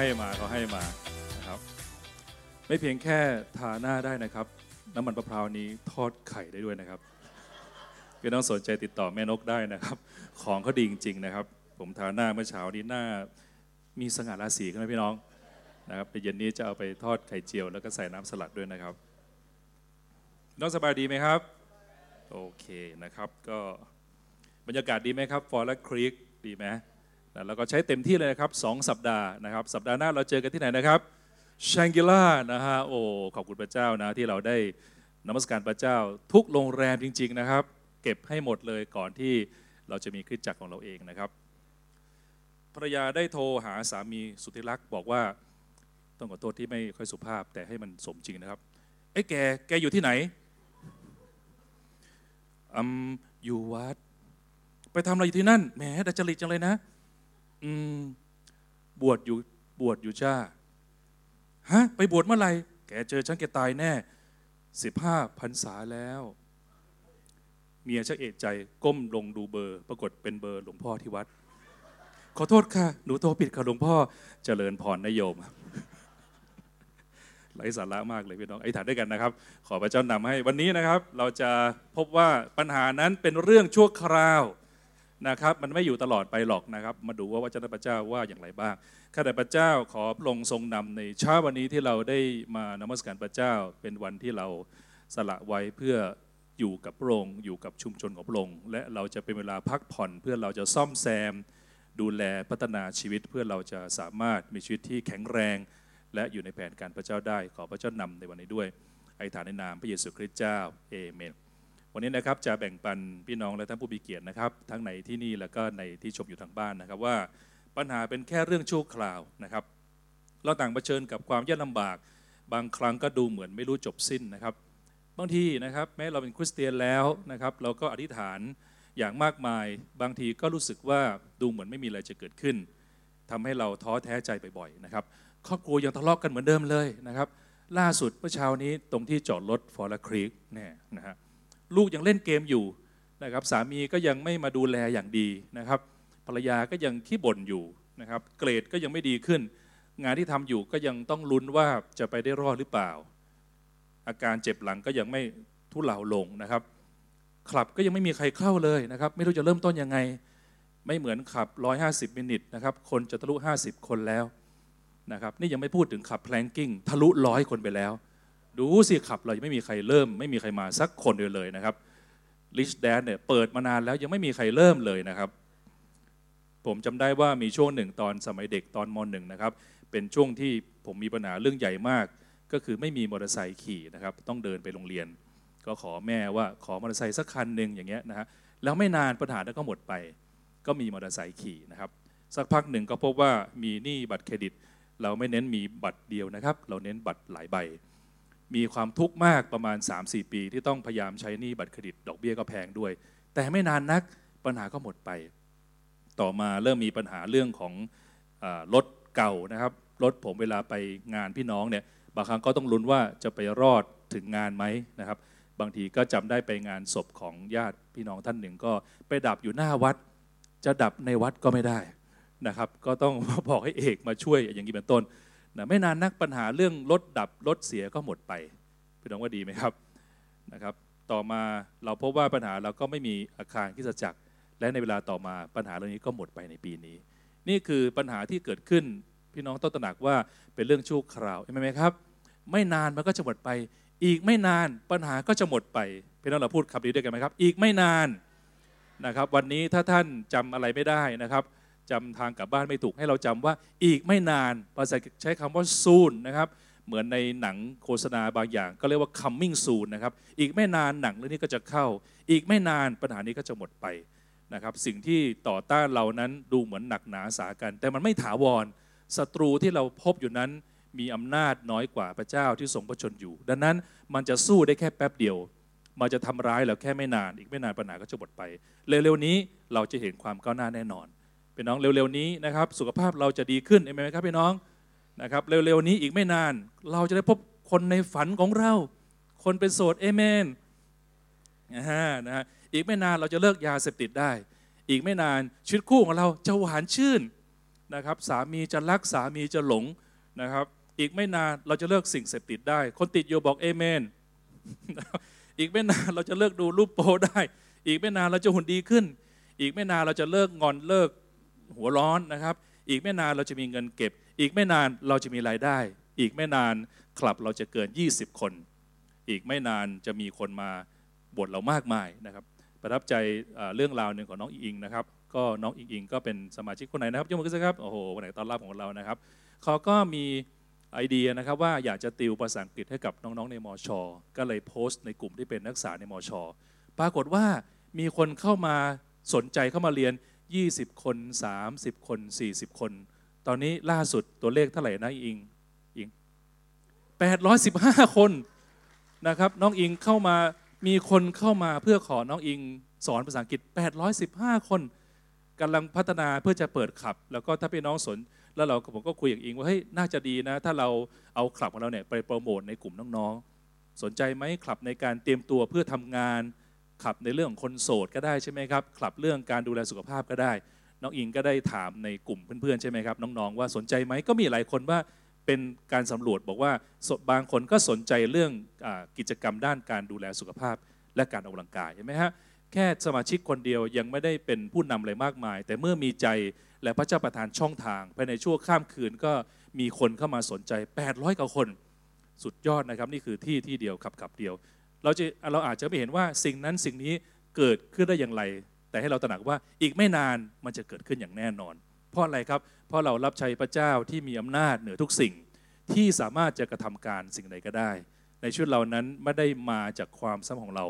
ให้มาเขาให้มานะครับ ไม่เพียงแค่ทาหน้าได้นะครับ น้ำมันมะพร้าวนี้ทอดไข่ได้ด้วยนะครับพี่น้องสนใจติดต่อแม่นกได้นะครับ ของเขาดีจริงๆนะครับ ผมทาหน้าเมื่อเช้านี้หน้ามีสง่าราศีขึ้นไหมพี่น้องนะครับเดี๋ยวเย็นนี้จะเอาไปทอดไข่เจียว แล้วก็ใส่น้ำสลัดด้วยนะครับ น้องสบายดีไหมครับ โอเคนะครับ ก็บรรยากาศดีไหมครับฟอร์และครีกดีไหม นะแล้วก็ใช้เต็มที่เลยนะครับสองสัปดาห์นะครับ สัปดาห์หน้าเราเจอกันที่ไหนนะครับชังกิล่านะฮะโอ้ขอบคุณพระเจ้านะที่เราได้นมัสการพระเจ้า ทุกโรงแรมจริง ๆนะครับ เก็บให้หมดเลยก่อนที่เราจะมีคริสตจักรของเราเองนะครับภรรยาได้โทรหาสามีสุดที่รักษ์บอกว่าต้องขอโทษที่ไม่ค่อยสุภาพ แต่ให้มันสมจริงนะครับเอ้แกแกอยู่ที่ไหนอืมอยู่วัด ไปทำอะไรอยู่ที่นั่นแหมดัจจริตจังเลยนะ อืม บวชอยู่บวชอยู่จ้า ฮะ ไปบวชเมื่อไหร่ แกเจอฉันแกตายแน่สิบห้าพรรษาแล้ว เมียชักเอะใจก้มลงดูเบอร์ ปรากฏเป็นเบอร์หลวงพ่อที่วัด ขอโทษค่ะ หนูโทรผิดค่ะหลวงพ่อเจริญพรนายโยมไร้สาระมากเลยพี่น้องไอ้ฐานด้วยกันนะครับ ขอพระเจ้านำให้วันนี้นะครับ เราจะพบว่าปัญหานั้นเป็นเรื่องชั่วคราว นะครับมันไม่อยู่ตลอดไปหรอกนะครับ มาดูว่าพระเจ้าพระเจ้าว่าอย่างไรบ้างข้าแต่พระเจ้าขอพระองค์ทรงนำในเช้าวันนี้ที่เราได้มานมัสการพระเจ้า เป็นวันที่เราสละไว้เพื่ออยู่กับพระองค์อยู่กับชุมชนของพระองค์และเราจะเป็นเวลาพักผ่อนเพื่อเราจะซ่อมแซม ดูแลพัฒนาชีวิตเพื่อเราจะสามารถมีชีวิตที่แข็งแรง และอยู่ในแผนการพระเจ้าได้ ขอพระเจ้านำในวันนี้ด้วยไอฐานในนามพระเยซูคริสต์เจ้าเอเมน วันนี้นะครับจะแบ่งปันพี่น้องและท่านผู้มีเกียรตินะครับ ทั้งในที่นี่แล้วก็ในที่ชมอยู่ทางบ้านนะครับ ว่าปัญหาเป็นแค่เรื่องชั่วคราวนะครับ เราต่างเผชิญกับความยากลำบาก บางครั้งก็ดูเหมือนไม่รู้จบสิ้นนะครับ บางทีนะครับแม้เราเป็นคริสเตียนแล้วนะครับ เราก็อธิษฐานอย่างมากมาย บางทีก็รู้สึกว่าดูเหมือนไม่มีอะไรจะเกิดขึ้นทำให้เราท้อแท้ใจบ่อยๆนะครับ ครอบครัวยังทะเลาะกันเหมือนเดิมเลยนะครับ ล่าสุดเมื่อเช้านี้ตรงที่จอดรถฟอร์ลครีกเนี่ยนะฮะ ลูกยังเล่นเกมอยู่นะครับสามีก็ยังไม่มาดูแลอย่างดีนะครับ ภรรยาก็ยังขี้บ่นอยู่นะครับ เกรดก็ยังไม่ดีขึ้น งานที่ทำอยู่ก็ยังต้องลุ้นว่าจะไปได้รอดหรือเปล่า อาการเจ็บหลังก็ยังไม่ทุเลาลงนะครับคลับก็ยังไม่มีใครเข้าเลยนะครับ ไม่รู้จะเริ่มต้นยังไง ไม่เหมือนขับ 150 มินิทนะครับ คนจะทะลุ 50 คนแล้วนะครับ นี่ยังไม่พูดถึงขับแพลงกิ้งทะลุร้อยคนไปแล้ว ดูสิขับเรายังไม่มีใครเริ่ม ไม่มีใครมาสักคนเดียวเลยนะครับลิชแดนเนี่ยเปิดมานานแล้วยังไม่มีใครเริ่มเลยนะครับ ผมจำได้ว่ามีช่วงหนึ่งตอนสมัยเด็กตอนมหนึ่งนะครับ เป็นช่วงที่ผมมีปัญหาเรื่องใหญ่มาก ก็คือไม่มีมอเตอร์ไซค์ขี่นะครับ ต้องเดินไปโรงเรียน ก็ขอแม่ว่าขอมอเตอร์ไซค์สักคันหนึ่งอย่างเงี้ยนะฮะแล้วไม่นานปัญหานั้นก็หมดไป ก็มีมอเตอร์ไซค์ขี่นะครับ สักพักหนึ่งก็พบว่ามีหนี้บัตรเครดิต เราไม่เน้นมีบัตรเดียวนะครับ เราเน้นบัตรหลายใบ มีความทุกข์มากประมาณ 3-4 ปี ที่ต้องพยายามใช้หนี้บัตรเครดิตดอกเบี้ยก็แพงด้วย แต่ไม่นานนักปัญหาก็หมดไป ต่อมาเริ่มมีปัญหาเรื่องของอรถเก่านะครับรถผมเวลาไปงานพี่น้องเนี่ยบางครั้งก็ต้องลุ้นว่าจะไปรอดถึงงานไหมนะครับ บางทีก็จำได้ไปงานศพของญาติพี่น้องท่านหนึ่งก็ไปดับอยู่หน้าวัด จะดับในวัดก็ไม่ได้นะครับ ก็ต้องบอกให้เอกมาช่วยอย่างนี้เป็นต้น นะไม่นานนักปัญหาเรื่องรถดับรถเสียก็หมดไปพี่น้องว่าดีไหมครับนะครับ ต่อมาเราพบว่าปัญหาเราก็ไม่มีอาคารคริสตจักร และในเวลาต่อมาปัญหาเรื่องนี้ก็หมดไปในปีนี้ นี่คือปัญหาที่เกิดขึ้น พี่น้องต้องตระหนักว่าเป็นเรื่องชั่วคราวใช่ไหมครับ ไม่นานมันก็จะหมดไป อีกไม่นานปัญหาก็จะหมดไปพี่น้องเราพูดคำนี้ด้วยกันไหมครับ อีกไม่นานนะครับ วันนี้ถ้าท่านจำอะไรไม่ได้นะครับ จำทางกลับบ้านไม่ถูกให้เราจำว่าอีกไม่นานภาษาใช้คำว่า soon นะครับเหมือนในหนังโฆษณาบางอย่าง ก็เรียกว่า coming soon นะครับอีกไม่นานหนังเรื่องนี้ก็จะเข้า อีกไม่นานปัญหานี้ก็จะหมดไปนะครับสิ่งที่ต่อต้านเรานั้นดูเหมือนหนักหนาสากัน แต่มันไม่ถาวรศัตรูที่เราพบอยู่นั้นมีอำนาจน้อยกว่าพระเจ้าที่ทรงพระชนอยู่ ดังนั้นมันจะสู้ได้แค่แป๊บเดียว มันจะทำร้ายเราแค่ไม่นาน อีกไม่นานปัญหาก็จะหมดไป เร็วๆนี้เราจะเห็นความก้าวหน้าแน่นอน พี่น้องเร็วๆนี้นะครับ สุขภาพเราจะดีขึ้นเห็นไหมครับพี่น้องนะครับเร็วๆนี้อีกไม่นาน เราจะได้พบคนในฝันของเรา คนเป็นโสดเอเมนนะฮะนะฮะอีกไม่นานเราจะเลิกยาเสพติดได้ อีกไม่นานชีวิตคู่ของเราจะหวานชื่นนะครับ สามีจะรักสามีจะหลงนะครับ อีกไม่นานเราจะเลิกสิ่งเสพติดได้ คนติดอยู่บอกเอเมนอีกไม่นานเราจะเลิกดูรูปโปได้ อีกไม่นานเราจะหุ่นดีขึ้น อีกไม่นานเราจะเลิกงอนเลิก หัวร้อนนะครับ อีกไม่นานเราจะมีเงินเก็บ อีกไม่นานเราจะมีรายได้ อีกไม่นานคลับเราจะเกิน 20 คน อีกไม่นานจะมีคนมาบทเรามากมายนะครับ ประทับใจเรื่องราวหนึ่งของน้องอิงอิงนะครับ ก็น้องอิงอิงก็เป็นสมาชิกคนไหนนะครับยกมือขึ้นสิครับ โอ้โหคนไหนตอนรับของเรานะครับเขาก็มีไอเดียนะครับว่าอยากจะติวภาษาอังกฤษให้กับน้องๆในมอชอก็เลยโพสต์ในกลุ่มที่เป็นนักศึกษาในมอชอปรากฏว่ามีคนเข้ามาสนใจเข้ามาเรียน 20 คน 30 คน 40 คน ตอนนี้ล่าสุดตัวเลขเท่าไหร่นะอิงอิง815 คนนะครับน้องอิงเข้ามามีคนเข้ามาเพื่อขอน้องอิงสอนภาษาอังกฤษ 815 คนกำลังพัฒนาเพื่อจะเปิดขับ แล้วก็ถ้าพี่น้องสน แล้วเราผมก็คุยอย่างอิงว่าเฮ้ยน่าจะดีนะ ถ้าเราเอาคลับของเราเนี่ยไปโปรโมทในกลุ่มน้องๆ สนใจไหมคลับในการเตรียมตัวเพื่อทำงาน คลับในเรื่องของคนโสดก็ได้ใช่ไหมครับคลับเรื่องการดูแลสุขภาพก็ได้ น้องอิงก็ได้ถามในกลุ่มเพื่อนๆใช่ไหมครับน้องๆว่าสนใจไหมก็มีหลายคนว่าเป็นการสำรวจบอกว่าบางคนก็สนใจเรื่องอกิจกรรมด้านการดูแลสุขภาพและการออกกำลังกายเห็นไหมฮะแค่สมาชิกคนเดียวยังไม่ได้เป็นผู้นำอะไรมากมาย แต่เมื่อมีใจและพระเจ้าประทานช่องทางภายในชั่วข้ามคืนก็มีคนเข้ามาสนใจ 800กว่าคน สุดยอดนะครับ นี่คือที่ที่เดียวขับขับเดียว เราจะเราอาจจะไม่เห็นว่าสิ่งนั้นสิ่งนี้เกิดขึ้นได้อย่างไร แต่ให้เราตระหนักว่าอีกไม่นานมันจะเกิดขึ้นอย่างแน่นอน เพราะอะไรครับ เพราะเรารับใช้พระเจ้าที่มีอำนาจเหนือทุกสิ่ง ที่สามารถจะกระทำการสิ่งใดก็ได้ ในชีวิตเรานั้นไม่ได้มาจากความสามารถของเรา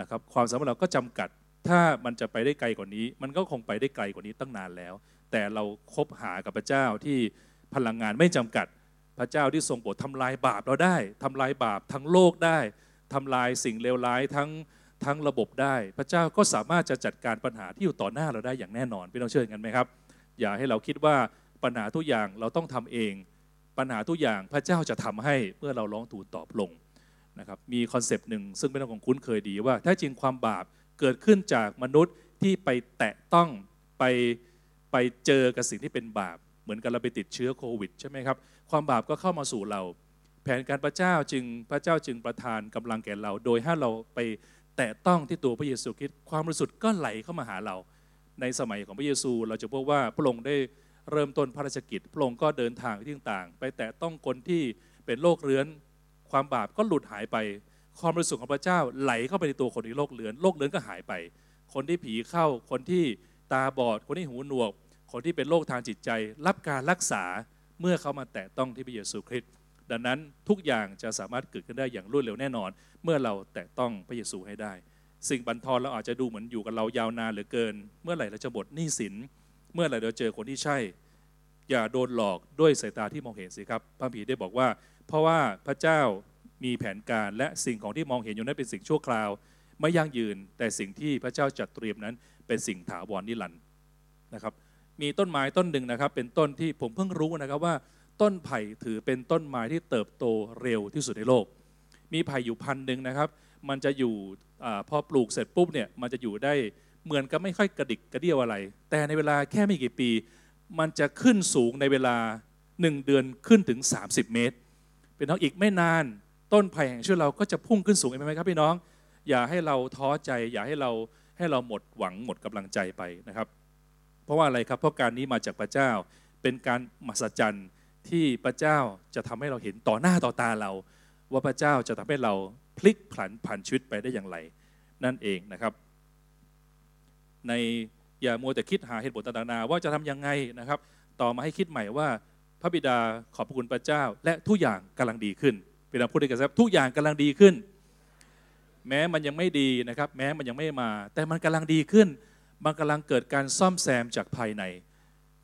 นะครับความสามารถเราก็จำกัด ถ้ามันจะไปได้ไกลกว่านี้ มันก็คงไปได้ไกลกว่านี้ตั้งนานแล้ว แต่เราคบหากับพระเจ้าที่พลังงานไม่จำกัดพระเจ้าที่ทรงโปรดทำลายบาปเราได้ทำลายบาปทั้งโลกได้ ทำลายสิ่งเลวร้ายทั้งทั้งระบบได้ พระเจ้าก็สามารถจะจัดการปัญหาที่อยู่ต่อหน้าเราได้อย่างแน่นอนพี่น้องเชื่อกันไหมครับ อย่าให้เราคิดว่าปัญหาทุกอย่างเราต้องทำเอง ปัญหาทุกอย่างพระเจ้าจะทำให้เมื่อเราร้องทูลตอบลงนะครับมี concept หนึ่งซึ่งเป็นเรื่องของคุ้นเคยดีว่าแท้จริงความบาปเกิดขึ้นจากมนุษย์ที่ไปแตะต้องไปไปเจอกับสิ่งที่เป็นบาป เหมือนกับเราไปติดเชื้อโควิดใช่ไหมครับความบาปก็เข้ามาสู่เรา แผนการพระเจ้าจึงพระเจ้าจึงประทานกำลังแก่เรา โดยให้เราไปแตะต้องที่ตัวพระเยซูคริสต์ความบริสุทธิ์ก็ไหลเข้ามาหาเรา ในสมัยของพระเยซู เราจะพบว่าพระองค์ได้เริ่มต้นพระราชกิจ พระองค์ก็เดินทางไปที่ต่าง ๆ ไปแตะต้องคนที่เป็นโรคเรื้อน ความบาปก็หลุดหายไป ความบริสุทธิ์ของพระเจ้าไหลเข้าไปในตัวคนที่โรคเรื้อนโรคเรื้อนก็หายไป คนที่ผีเข้า คนที่ตาบอด คนที่หูหนวก คนที่เป็นโรคทางจิตใจ รับการรักษาเมื่อเขามาแตะต้องที่พระเยซูคริสต์ ดังนั้นทุกอย่างจะสามารถเกิดขึ้นได้อย่างรวดเร็วแน่นอน เมื่อเราแตะต้องพระเยซูให้ได้ สิ่งบันทอนเราอาจจะดูเหมือนอยู่กับเรายาวนานเหลือเกิน เมื่อไหร่เราจะหมดหนี้สิน เมื่อไหร่เราเจอคนที่ใช่ อย่าโดนหลอกด้วยสายตาที่มองเห็นสิครับพระผีได้บอกว่า เพราะว่าพระเจ้ามีแผนการและสิ่งของที่มองเห็นอยู่นั้นเป็นสิ่งชั่วคราว ไม่ยั่งยืน แต่สิ่งที่พระเจ้าจัดเตรียมนั้น เป็นสิ่งถาวรนิรันดร์นะครับ มีต้นไม้ต้นหนึ่งนะครับ เป็นต้นที่ผมเพิ่งรู้นะครับว่า ต้นไผ่ถือเป็นต้นไม้ที่เติบโตเร็วที่สุดในโลก มีไผ่อยู่พันหนึ่งนะครับ มันจะอยู่อพอปลูกเสร็จปุ๊บเนี่ยมันจะอยู่ได้เหมือนกับไม่ค่อยกระดิกกระเดี่ยวอะไร แต่ในเวลาแค่ไม่กี่ปี มันจะขึ้นสูงในเวลา 1 เดือนขึ้นถึง 30 เมตร เป็นน้องอีกไม่นานต้นไผ่แห่งชีวิตเราก็จะพุ่งขึ้นสูงเห็นไหมครับพี่น้อง อย่าให้เราท้อใจ อย่าให้เราให้เราหมดหวังหมดกำลังใจไปนะครับ เพราะว่าอะไรครับเพราะการนี้มาจากพระเจ้าเป็นการมหัศจรรย์ ที่พระเจ้าจะทำให้เราเห็นต่อหน้าต่อตาเรา ว่าพระเจ้าจะทำให้เราพลิกผันผันชีวิตไปได้อย่างไร นั่นเองนะครับ ในอย่ามัวแต่คิดหาเหตุผลต่างๆว่าจะทำยังไงนะครับ ต่อมาให้คิดใหม่ว่าพระบิดาขอบพระคุณพระเจ้า และทุกอย่างกำลังดีขึ้นเป็นคำพูดด้วยกันครับทุกอย่างกำลังดีขึ้น แม้มันยังไม่ดีนะครับ แม้มันยังไม่มา แต่มันกำลังดีขึ้น มันกำลังเกิดการซ่อมแซมจากภายใน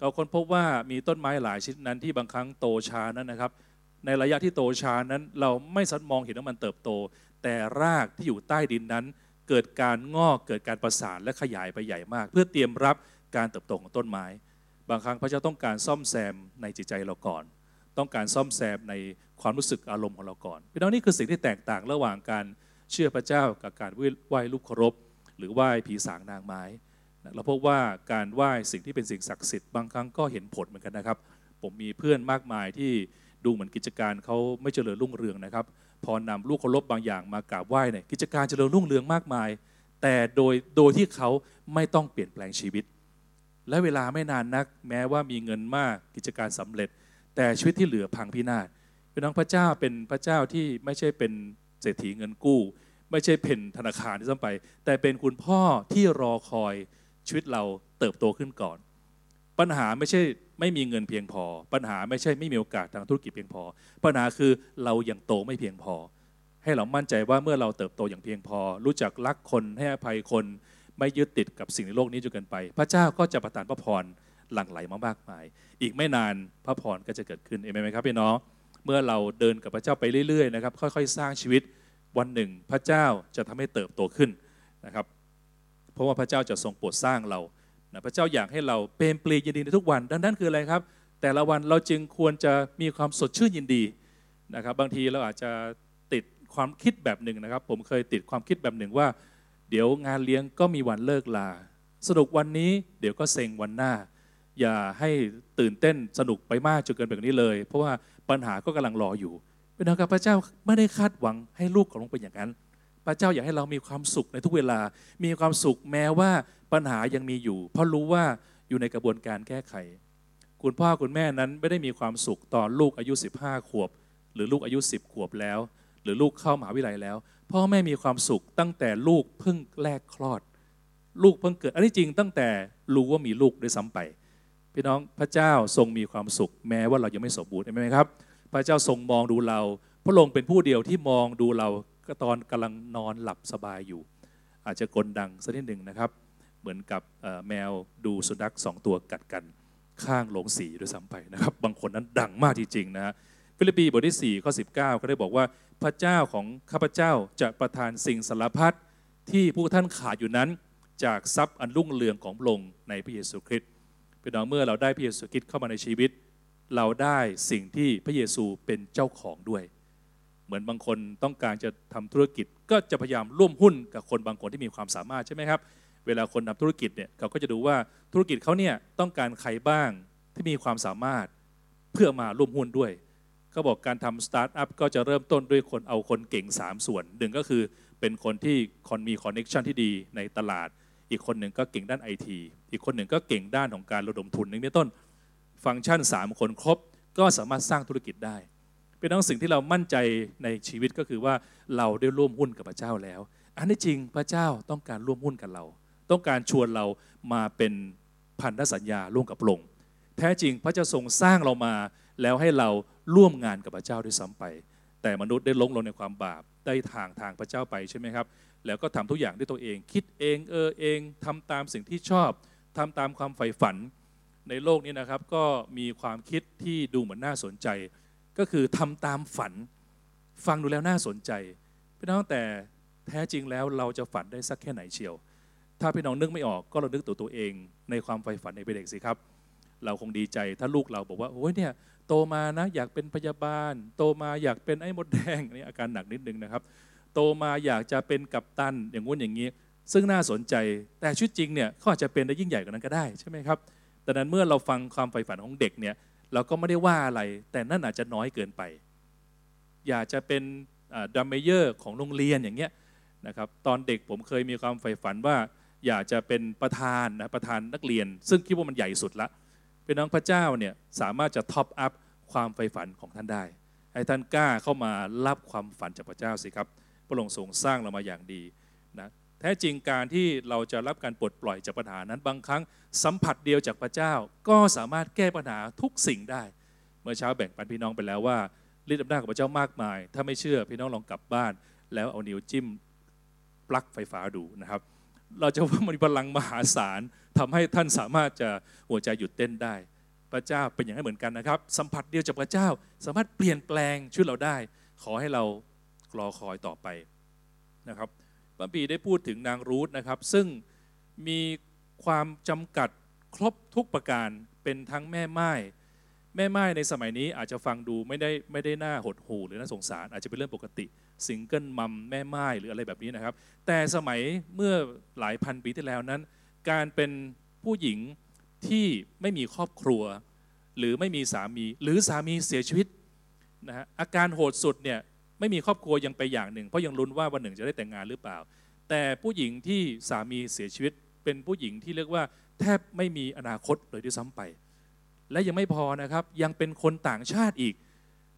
เราค้นพบว่ามีต้นไม้หลายชนิดนั้นที่บางครั้งโตช้านั้นนะครับ ในระยะที่โตช้านั้น เราไม่สามารถมองเห็นว่ามันเติบโต แต่รากที่อยู่ใต้ดินนั้น เกิดการงอกเกิดการประสานและขยายไปใหญ่มาก เพื่อเตรียมรับการเติบโตของต้นไม้ บางครั้งพระเจ้าต้องการซ่อมแซมในจิตใจเราก่อน ต้องการซ่อมแซมในความรู้สึกอารมณ์ของเราก่อนพี่น้องนี่คือสิ่งที่แตกต่างระหว่างการเชื่อพระเจ้ากับการไหว้ลูกเคารพหรือไหว้ผีสางนางไม้ เราพบว่าการไหว้สิ่งที่เป็นสิ่งศักดิ์สิทธิ์บางครั้งก็เห็นผลเหมือนกันนะครับ ผมมีเพื่อนมากมายที่ดูเหมือนกิจการเขาไม่เจริญรุ่งเรืองนะครับ พอนำลูกเคารพบางอย่างมากราบไหว้เนี่ยกิจการเจริญรุ่งเรืองมากมาย แต่โดยโดยที่เขาไม่ต้องเปลี่ยนแปลงชีวิต และเวลาไม่นานนัก แม้ว่ามีเงินมากกิจการสำเร็จ แต่ชีวิตที่เหลือพังพินาศพี่น้องพระเจ้าเป็นพระเจ้าที่ไม่ใช่เป็นเศรษฐีเงินกู้ ไม่ใช่เป็นธนาคารที่ซ้ำไป แต่เป็นคุณพ่อที่รอคอย ชีวิตเราเติบโตขึ้นก่อน ปัญหาไม่ใช่ไม่มีเงินเพียงพอ ปัญหาไม่ใช่ไม่มีโอกาสทางธุรกิจเพียงพอ ปัญหาคือเรายังโตไม่เพียงพอ ให้เรามั่นใจว่าเมื่อเราเติบโตอย่างเพียงพอ รู้จักรักคนให้อภัยคนไม่ยึดติดกับสิ่งในโลกนี้จนเกินไป พระเจ้าก็จะประทานพระพรหลั่งไหลมามากมาย อีกไม่นานพระพรก็จะเกิดขึ้นเอเมนไหมครับพี่น้อง เมื่อเราเดินกับพระเจ้าไปเรื่อยๆนะครับค่อยๆ สร้างชีวิตวันหนึ่ง พระเจ้าจะทำให้เติบโตขึ้นนะครับ เพราะว่าพระเจ้าจะทรงโปรดสร้างเรานะพระเจ้าอยากให้เราเป็นปลียินดีในทุกวัน ดังนั้นคืออะไรครับ แต่ละวันเราจึงควรจะมีความสดชื่นยินดีนะครับ บางทีเราอาจจะติดความคิดแบบหนึ่งนะครับ ผมเคยติดความคิดแบบหนึ่งว่า เดี๋ยวงานเลี้ยงก็มีวันเลิกลา สนุกวันนี้เดี๋ยวก็เซ็งวันหน้า อย่าให้ตื่นเต้นสนุกไปมากจนเกินแบบนี้เลย เพราะว่าปัญหาก็กำลังรออยู่เป็นนะครับพระเจ้าไม่ได้คาดหวังให้ลูกของลงเป็นอย่างนั้น พระเจ้าอยากให้เรามีความสุขในทุกเวลา มีความสุขแม้ว่าปัญหายังมีอยู่ เพราะรู้ว่าอยู่ในกระบวนการแก้ไข คุณพ่อคุณแม่นั้นไม่ได้มีความสุขตอนลูกอายุ 15 ขวบ หรือลูกอายุ 10 ขวบแล้ว หรือลูกเข้ามหาวิทยาลัยแล้ว พ่อแม่มีความสุขตั้งแต่ลูกเพิ่งแรกคลอด ลูกเพิ่งเกิด อันนี้จริงตั้งแต่รู้ว่ามีลูกด้วยซ้ำไป พี่น้องพระเจ้าทรงมีความสุข แม้ว่าเรายังไม่สมบูรณ์ใช่ไหมครับ พระเจ้าทรงมองดูเราพระองค์เป็นผู้เดียวที่มองดูเรา ก็ตอนกำลังนอนหลับสบายอยู่ อาจจะกลดังสักนิดหนึ่งนะครับ เหมือนกับแมวดูสุนัขสองตัวกัดกันข้างโลงสีด้วยซ้ำไปนะครับ บางคนนั้นดังมากจริงๆนะฮะฟิลิปปีบทที่4ข้อ19 ก็ได้บอกว่าพระเจ้าของข้าพเจ้าจะประทานสิ่งสารพัดที่ผู้ท่านขาดอยู่นั้น จากทรัพย์อันรุ่งเรืองของพระองค์ในพระเยซูคริสต์พี่น้องเมื่อเราได้พระเยซูคริสต์เข้ามาในชีวิต เราได้สิ่งที่พระเยซูเป็นเจ้าของด้วย เหมือนบางคนต้องการจะทำธุรกิจ ก็จะพยายามร่วมหุ้นกับคนบางคนที่มีความสามารถใช่ไหมครับ เวลาคนทำธุรกิจเนี่ยเขาก็จะดูว่าธุรกิจเขาเนี่ยต้องการใครบ้างที่มีความสามารถเพื่อมาร่วมหุ้นด้วยเขาบอกการทำสตาร์ทอัพก็จะเริ่มต้นด้วยคนเอาคนเก่ง 3 ส่วนหนึ่งก็คือเป็นคนที่คนมี connection ที่ดีในตลาด อีกคนหนึ่งก็เก่งด้านไอทีอีกคนหนึ่งก็เก่งด้านของการระดมทุนอย่างนี้ต้น ฟังก์ชัน 3 คนครบ ก็สามารถสร้างธุรกิจได้ เป็นทั้งสิ่งที่เรามั่นใจในชีวิตก็คือว่าเราได้ร่วมหุ้นกับพระเจ้าแล้ว อันนี้จริงพระเจ้าต้องการร่วมหุ้นกับเรา ต้องการชวนเรามาเป็นพันธสัญญาร่วมกับพระองค์แท้จริงพระเจ้าทรงสร้างเรามาแล้วให้เราร่วมงานกับพระเจ้าด้วยซ้ำไป แต่มนุษย์ได้ลงลงในความบาปได้ทางทางพระเจ้าไปใช่ไหมครับ แล้วก็ทำทุกอย่างด้วยตัวเอง คิดเองเออเองทำตามสิ่งที่ชอบทำตามความใฝ่ฝัน ในโลกนี้นะครับก็มีความคิดที่ดูเหมือนน่าสนใจ ก็คือทำตามฝัน ฟังดูแล้วน่าสนใจพี่น้องแต่แท้จริงแล้วเราจะฝันได้สักแค่ไหนเชียว ถ้าพี่น้องนึกไม่ออกก็เรานึกตัวตัวเองในความใฝ่ฝันในเป็นเด็กสิครับ เราคงดีใจถ้าลูกเราบอกว่าโอ้ยเนี่ยโตมานะอยากเป็นพยาบาล โตมาอยากเป็นไอ้มดแดงนี่อาการหนักนิดนึงนะครับ โตมาอยากจะเป็นกัปตันอย่างงู้นอย่างนี้ ซึ่งน่าสนใจแต่ชีวิตจริงเนี่ยเขาอาจจะเป็นได้ยิ่งใหญ่กว่านั้นก็ได้ใช่ไหมครับแต่นั้นเมื่อเราฟังความใฝ่ฝันของเด็กเนี่ย เราก็ไม่ได้ว่าอะไร แต่นั่นอาจจะน้อยเกินไป อยากจะเป็นดรัมเมเยอร์ของโรงเรียนอย่างเงี้ยนะครับตอนเด็กผมเคยมีความใฝ่ฝันว่า อยากจะเป็นประธานนะประธานนักเรียน ซึ่งคิดว่ามันใหญ่สุดละพี่น้องพระเจ้าเนี่ยสามารถจะ top upความใฝ่ฝันของท่านได้ ให้ท่านกล้าเข้ามารับความฝันจากพระเจ้าสิครับ พระองค์ทรงสร้างเรามาอย่างดีนะ แท้จริงการที่เราจะรับการปลดปล่อยจากปัญหานั้นบางครั้งสัมผัสเดียวจากพระเจ้า ก็สามารถแก้ปัญหาทุกสิ่งได้ เมื่อเช้าแบ่งปันพี่น้องไปแล้วว่าฤทธิ์อำนาจของพระเจ้ามากมาย ถ้าไม่เชื่อพี่น้องลองกลับบ้าน แล้วเอานิ้วจิ้มปลั๊กไฟฟ้าดูนะครับ เราจะว่ามันมีพลังมหาศาลทำให้ท่านสามารถจะหัวใจหยุดเต้นได้ พระเจ้าเป็นอย่างนั้นเหมือนกันนะครับ สัมผัสเดียวจากพระเจ้า สามารถเปลี่ยนแปลงชีวิตเราได้ ขอให้เรารอคอยต่อไปนะครับ พระปีได้พูดถึงนางรูธนะครับ ซึ่งมีความจำกัดครบทุกประการเป็นทั้งแม่ไม้แม่ไม้ในสมัยนี้อาจจะฟังดูไม่ได้ไม่ได้น่าหดหู่หรือน่าสงสาร อาจจะเป็นเรื่องปกติซิงเกิลมัมแม่ไม้หรืออะไรแบบนี้นะครับ แต่สมัยเมื่อหลายพันปีที่แล้วนั้น การเป็นผู้หญิงที่ไม่มีครอบครัว หรือไม่มีสามี หรือสามีเสียชีวิตนะฮะอาการโหดสุดเนี่ย ไม่มีครอบครัวยังไปอย่างหนึ่ง เพราะยังลุ้นว่าวันหนึ่งจะได้แต่งงานหรือเปล่า แต่ผู้หญิงที่สามีเสียชีวิต เป็นผู้หญิงที่เรียกว่า แทบไม่มีอนาคตเลยด้วยซ้ำไป และยังไม่พอนะครับยังเป็นคนต่างชาติอีก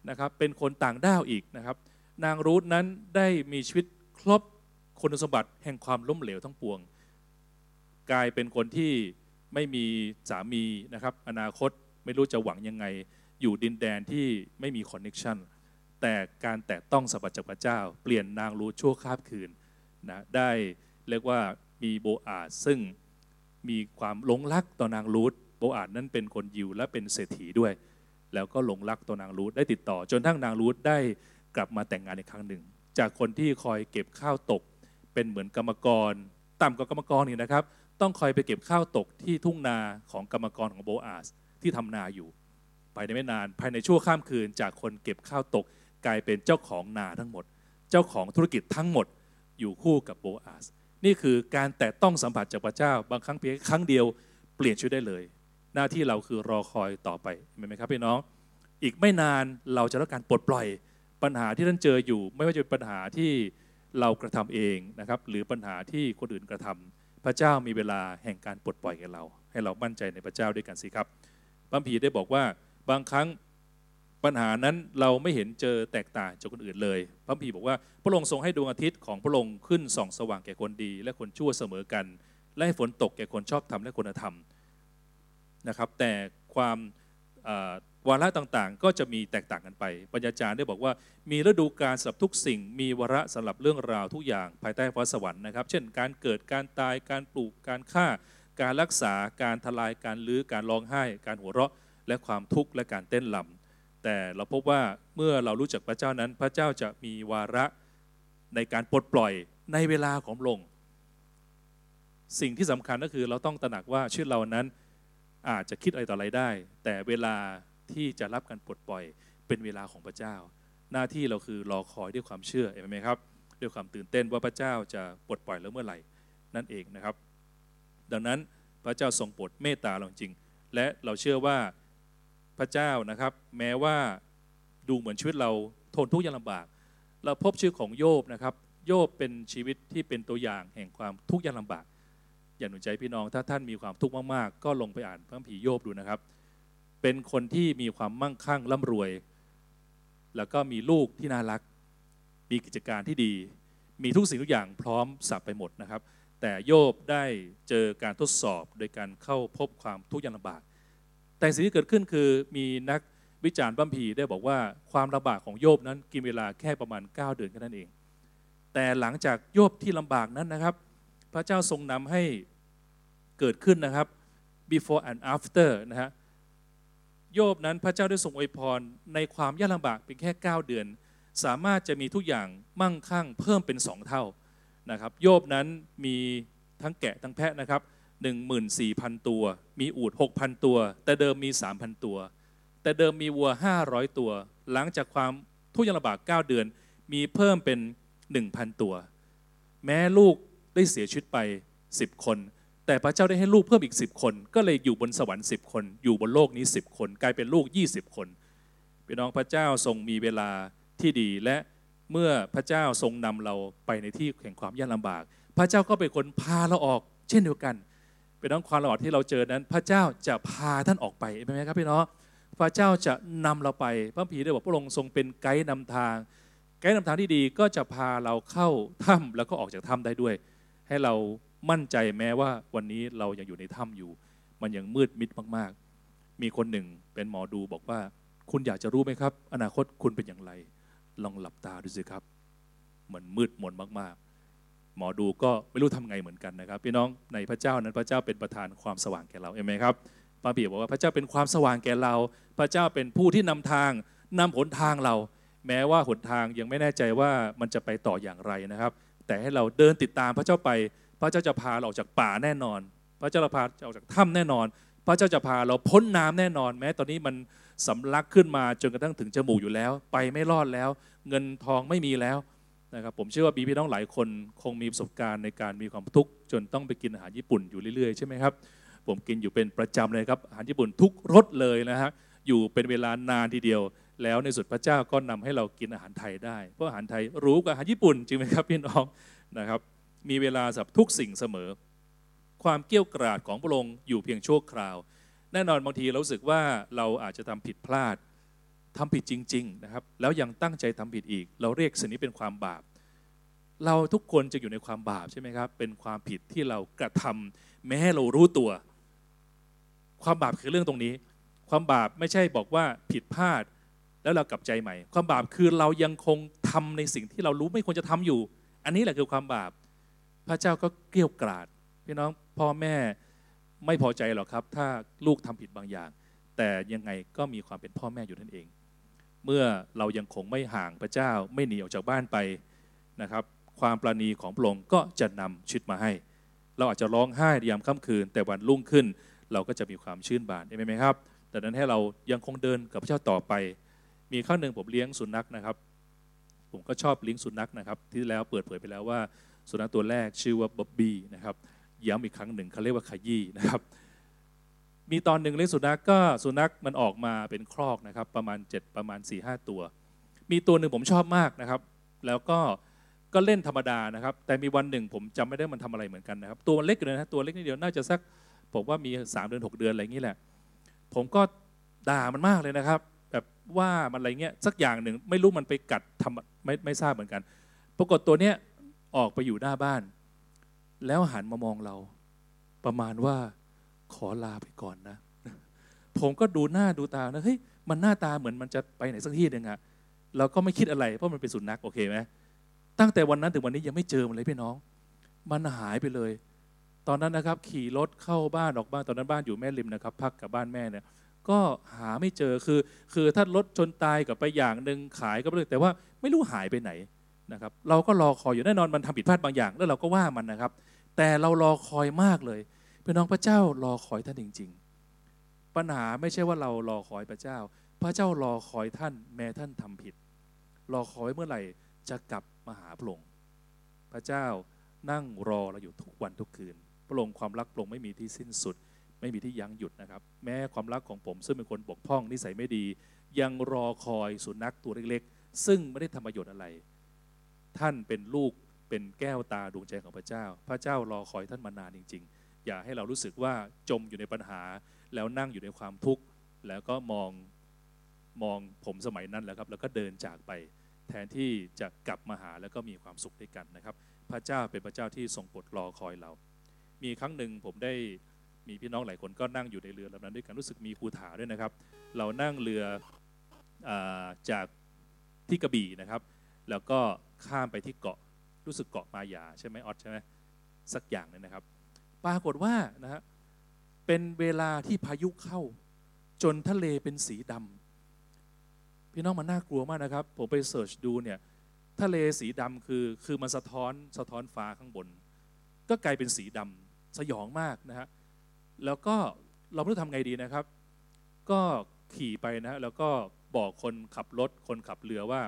นะครับเป็นคนต่างด้าวอีกนะครับ นางรูธนั้นได้มีชีวิตครบคุณสมบัติแห่งความล้มเหลวทั้งปวง กลายเป็นคนที่ไม่มีสามีนะครับอนาคตไม่รู้จะหวังยังไง อยู่ดินแดนที่ไม่มีคอนเน็ชัน แต่การแตะต้องสัพพจากพระเจ้า เปลี่ยนนางรูธชั่วคาบคืนนะได้เรียกว่ามีโบอาสซึ่งมีความหลงรักต่อนางรูธโบอาสนั้นเป็นคนยิวและเป็นเศรษฐีด้วย แล้วก็หลงรักตัวนางรูธได้ติดต่อ จนทั้งนางรูธได้กลับมาแต่งงานอีกครั้งหนึ่ง จากคนที่คอยเก็บข้าวตก เป็นเหมือนกรรมกรต่ำกว่ากรรมกรนี่นะครับ ต้องคอยไปเก็บข้าวตกที่ทุ่งนาของกรรมกรของโบอาสที่ทำนาอยู่ ไปในไม่นานภายในชั่วข้ามคืน จากคนเก็บข้าวตก กลายเป็นเจ้าของนาทั้งหมด เจ้าของธุรกิจทั้งหมดอยู่คู่กับโบอาสนี่คือการแตะต้องสัมผัสจากพระเจ้า บางครั้งเพียงครั้งเดียวเปลี่ยนชีวิตได้เลย หน้าที่เราคือรอคอยต่อไปเห็นไหมครับพี่น้อง อีกไม่นานเราจะรับการปลดปล่อยปัญหาที่ท่านเจออยู่ ไม่ว่าจะเป็นปัญหาที่เรากระทำเองนะครับ หรือปัญหาที่คนอื่นกระทำพระเจ้ามีเวลาแห่งการปลดปล่อยแก่เรา ให้เรามั่นใจในพระเจ้าด้วยกันสิครับพระพีได้บอกว่าบางครั้ง ปัญหานั้นเราไม่เห็นเจอแตกต่างจากคนอื่นเลย พระพีบอกว่าพระองค์ทรงให้ดวงอาทิตย์ของพระองค์ขึ้นส่องสว่างแก่คนดี และคนชั่วเสมอกัน และให้ฝนตกแก่คนชอบธรรมและคนธรรมนะครับ แต่ความวาระต่างๆ ก็จะมีแตกต่างกันไป ปัญญาจารย์ได้บอกว่า มีฤดูกาลสำหรับทุกสิ่ง มีวาระสำหรับเรื่องราวทุกอย่างภายใต้ฟ้าสวรรค์นะครับ เช่น การเกิด การตาย การปลูก การฆ่า การรักษา การทลาย การลื้อ การร้องไห้ การหัวเราะ และความทุกข์ และการเต้นลำ แต่เราพบว่าเมื่อเรารู้จักพระเจ้านั้น พระเจ้าจะมีวาระในการปลดปล่อยในเวลาของพระองสิ่งที่สำคัญก็คือเราต้องตระหนักว่าชีวิตเรานั้นอาจจะคิดอะไรต่ออะไรได้ แต่เวลาที่จะรับการปลดปล่อยเป็นเวลาของพระเจ้า หน้าที่เราคือรอคอยด้วยความเชื่อเห็นไหมครับด้วยความตื่นเต้นว่าพระเจ้าจะปลดปล่อยแล้วเมื่อไหร่นั่นเองนะครับ ดังนั้นพระเจ้าทรงโปรดเมตตาเราจริง และเราเชื่อว่า พระเจ้านะครับ แม้ว่าดูเหมือนชีวิตเราทนทุกข์ยากลำบาก เราพบชื่อของโยบนะครับ โยบเป็นชีวิตที่เป็นตัวอย่างแห่งความทุกข์ยากลำบาก อย่าหนุนใจพี่น้องถ้าท่านมีความทุกข์มากๆ ก็ลงไปอ่านพระคัมภีโยบดูนะครับ เป็นคนที่มีความมั่งคั่งร่ำรวย แล้วก็มีลูกที่น่ารัก มีกิจการที่ดี มีทุกสิ่งทุกอย่างพร้อมสับไปหมดนะครับ แต่โยบได้เจอการทดสอบโดยการเข้าพบความทุกข์ยากลำบาก แต่สิ่งที่เกิดขึ้นคือมีนักวิจารณ์บัมพีได้บอกว่าความลำบากของโยบนั้นกินเวลาแค่ประมาณ 9 เดือนแค่นั้นเอง แต่หลังจากโยบที่ลำบากนั้นนะครับ พระเจ้าทรงนำให้เกิดขึ้นนะครับ before and after นะฮะโยบนั้นพระเจ้าได้ทรงอวยพรในความยากลำบากเพียงแค่ 9 เดือน สามารถจะมีทุกอย่างมั่งคั่งเพิ่มเป็น 2 เท่านะครับ โยบนั้นมีทั้งแกะทั้งแพะนะครับ 14,000 ตัว มีอูฐ6,000 ตัว แต่เดิมมี 3,000 ตัว แต่เดิมมีวัว 500 ตัว หลังจากความทุกข์ยากลำบาก9เดือน มีเพิ่มเป็น 1,000 ตัว แม้ลูกได้เสียชีวิตไป 10 คน แต่พระเจ้าได้ให้ลูกเพิ่มอีก 10 คน ก็เลยอยู่บนสวรรค์ 10 คน อยู่บนโลกนี้ 10 คน กลายเป็นลูก 20 คนพี่น้องพระเจ้าทรงมีเวลาที่ดีและเมื่อพระเจ้าทรงนำเราไปในที่แห่งความยากลำบาก พระเจ้าก็เป็นคนพาเราออก เช่นเดียวกัน เป็นน้องความลำบากที่เราเจอนั้น พระเจ้าจะพาท่านออกไปเป็นไหมครับพี่น้องพระเจ้าจะนำเราไปพระผีได้บอกพระองค์ทรงเป็นไกด์นำทาง ไกด์นำทางที่ดีก็จะพาเราเข้าถ้ำแล้วก็ออกจากถ้ำได้ด้วย ให้เรามั่นใจแม้ว่าวันนี้เรายังอยู่ในถ้ำอยู่ มันยังมืดมิดมากๆ มีคนหนึ่งเป็นหมอดูบอกว่า คุณอยากจะรู้ไหมครับ อนาคตคุณเป็นอย่างไร ลองหลับตาดูสิครับเหมือนมืดมนมากๆ หมอดูก็ไม่รู้ทำไงเหมือนกันนะครับ พี่น้องในพระเจ้านั้นพระเจ้าเป็นประธานความสว่างแก่เราเห็นไหมครับพระบีบอกว่าพระเจ้าเป็นความสว่างแก่เรา พระเจ้าเป็นผู้ที่นำทางนำหนทางเรา แม้ว่าหนทางยังไม่แน่ใจว่ามันจะไปต่ออย่างไรนะครับ แต่ให้เราเดินติดตามพระเจ้าไป พระเจ้าจะพาเราออกจากป่าแน่นอน พระเจ้าจะพาเราออกจากถ้ำแน่นอน พระเจ้าจะพาเราพ้นน้ำแน่นอน แม้ตอนนี้มันสำลักขึ้นมาจนกระทั่งถึงจมูกอยู่แล้ว ไปไม่รอดแล้ว เงินทองไม่มีแล้ว นะครับผมเชื่อว่ามีพี่น้องหลายคนคงมีประสบการณ์ในการมีความทุกข์จนต้องไปกินอาหารญี่ปุ่นอยู่เรื่อยๆใช่ไหมครับผมกินอยู่เป็นประจำเลยครับอาหารญี่ปุ่นทุกรสเลยนะฮะอยู่เป็นเวลานานทีเดียว แล้วในสุดพระเจ้าก็นำให้เรากินอาหารไทยได้ เพราะอาหารไทยรู้กว่าอาหารญี่ปุ่นจริงไหมครับพี่น้องนะครับมีเวลาสำหรับทุกสิ่งเสมอ ความเกี้ยวกราดของพระองค์อยู่เพียงชั่วคราว แน่นอนบางทีเราสึกว่าเราอาจจะทำผิดพลาด ทำผิดจริงๆนะครับแล้วยังตั้งใจทำผิดอีก เราเรียกสิ่งนี้เป็นความบาป เราทุกคนจะอยู่ในความบาปใช่ไหมครับ เป็นความผิดที่เรากระทำแม้เรารู้ตัว ความบาปคือเรื่องตรงนี้ ความบาปไม่ใช่บอกว่าผิดพลาด แล้วเรากลับใจใหม่ ความบาปคือเรายังคงทำในสิ่งที่เรารู้ไม่ควรจะทำอยู่ อันนี้แหละคือความบาป พระเจ้าก็เกลี้ยวกราดพี่น้องพ่อแม่ไม่พอใจหรอกครับ ถ้าลูกทำผิดบางอย่าง แต่ยังไงก็มีความเป็นพ่อแม่อยู่นั่นเอง เมื่อเรายังคงไม่ห่างพระเจ้าไม่หนีออกจากบ้านไปนะครับ ความปราณีของพระองค์ก็จะนำชีวิตมาให้ เราอาจจะร้องไห้ยามค่ำคืน แต่วันรุ่งขึ้นเราก็จะมีความชื่นบานใช่ไหมครับดังนั้นให้เรายังคงเดินกับพระเจ้าต่อไป มีครั้งหนึ่งผมเลี้ยงสุนัขนะครับ ผมก็ชอบเลี้ยงสุนัขนะครับ ที่แล้วเปิดเผยไปแล้วว่าสุนัขตัวแรกชื่อว่าบ๊อบบี้นะครับย้ำอีกครั้งหนึ่งเขาเรียกว่าขยี้นะครับ มีตอนหนึ่งเลี้ยงสุนัขก็สุนัขมันออกมาเป็นครอกนะครับ ประมาณ 7 ประมาณ4ี่หตัว มีตัวหนึ่งผมชอบมากนะครับ แล้วก็ก็เล่นธรรมดานะครับ แต่มีวันหนึ่งผมจำไม่ได้มันทำอะไรเหมือนกันนะครับ ตัวมันเล็กเลยนะตัวเล็กนิดเดียวน่าจะสักผมว่ามี3เดือน6 เดือนอะไรอย่างนี้แหละ ผมก็ด่ามันมากเลยนะครับ แบบว่ามันอะไรเงี้ยสักอย่างหนึ่งไม่รู้มันไปกัดทำไม่ไม่ทราบเหมือนกัน ปรากฏตัวเนี้ยออกไปอยู่หน้าบ้าน แล้วหันมามองเรา ประมาณว่า ขอลาไปก่อนนะ ผมก็ดูหน้าดูตานะเฮ้ยมันหน้าตาเหมือนมันจะไปไหนสักที่หนึ่งอะเราก็ไม่คิดอะไร เพราะมันเป็นสุนัขโอเคไหมตั้งแต่วันนั้นถึงวันนี้ยังไม่เจอมันเลยพี่น้อง มันหายไปเลย ตอนนั้นนะครับ ขี่รถเข้าบ้านออกบ้านตอนนั้นบ้านอยู่แม่ริมนะครับ พักกับบ้านแม่เนี่ยก็หาไม่เจอคือ คือถ้ารถชนตายกับไปอย่างหนึ่งขายก็ไปเลยแต่ว่าไม่รู้หายไปไหนนะครับ เราก็รอคอยอยู่แน่นอนมันทำผิดพลาดบางอย่าง แล้วเราก็ว่ามันนะครับ แต่เรารอคอยมากเลย พี่น้องพระเจ้ารอคอยท่านจริง ๆ ปัญหาไม่ใช่ว่าเรารอคอยพระเจ้า พระเจ้ารอคอยท่านแม้ท่านทำผิด รอคอยเมื่อไหร่จะกลับมาหาพระองค์พระเจ้านั่งรอเราอยู่ทุกวันทุกคืน พระองค์ความรักพระองค์ไม่มีที่สิ้นสุด ไม่มีที่ยั้งหยุดนะครับ แม้ความรักของผมซึ่งเป็นคนบกพร่องนิสัยไม่ดี ยังรอคอยสุนัขตัวเล็กๆ ซึ่งไม่ได้ทำประโยชน์อะไร ท่านเป็นลูกเป็นแก้วตาดวงใจของพระเจ้า พระเจ้ารอคอยท่านมานานจริง ๆ อย่าให้เรารู้สึกว่าจมอยู่ในปัญหา แล้วนั่งอยู่ในความทุกข์ แล้วก็มองมองผมสมัยนั้นแหละครับ แล้วก็เดินจากไปแทนที่จะกลับมาหาแล้วก็มีความสุขด้วยกันนะครับ พระเจ้าเป็นพระเจ้าที่ทรงปรดรอคอยเรา มีครั้งหนึ่งผมได้มีพี่น้องหลายคนก็นั่งอยู่ในเรือลำนั้นด้วยกันรู้สึกมีภูถาด้วยนะครับ เรานั่งเรืออจากที่กระบี่นะครับ แล้วก็ข้ามไปที่เกาะรู้สึกเกาะมายาใช่ไหมออดใช่ไหมสักอย่างนึงนะครับ ปรากฏว่านะฮะเป็นเวลาที่พายุเข้า จนทะเลเป็นสีดำพี่น้องมันน่ากลัวมากนะครับ ผมไปเสิร์ชดูเนี่ยทะเลสีดำคือคือมันสะท้อนสะท้อนฟ้าข้างบน ก็กลายเป็นสีดำสยองมากนะฮะแล้วก็เราไม่รู้ทำไงดีนะครับ ก็ขี่ไปนะแล้วก็บอกคนขับรถคนขับเรือว่า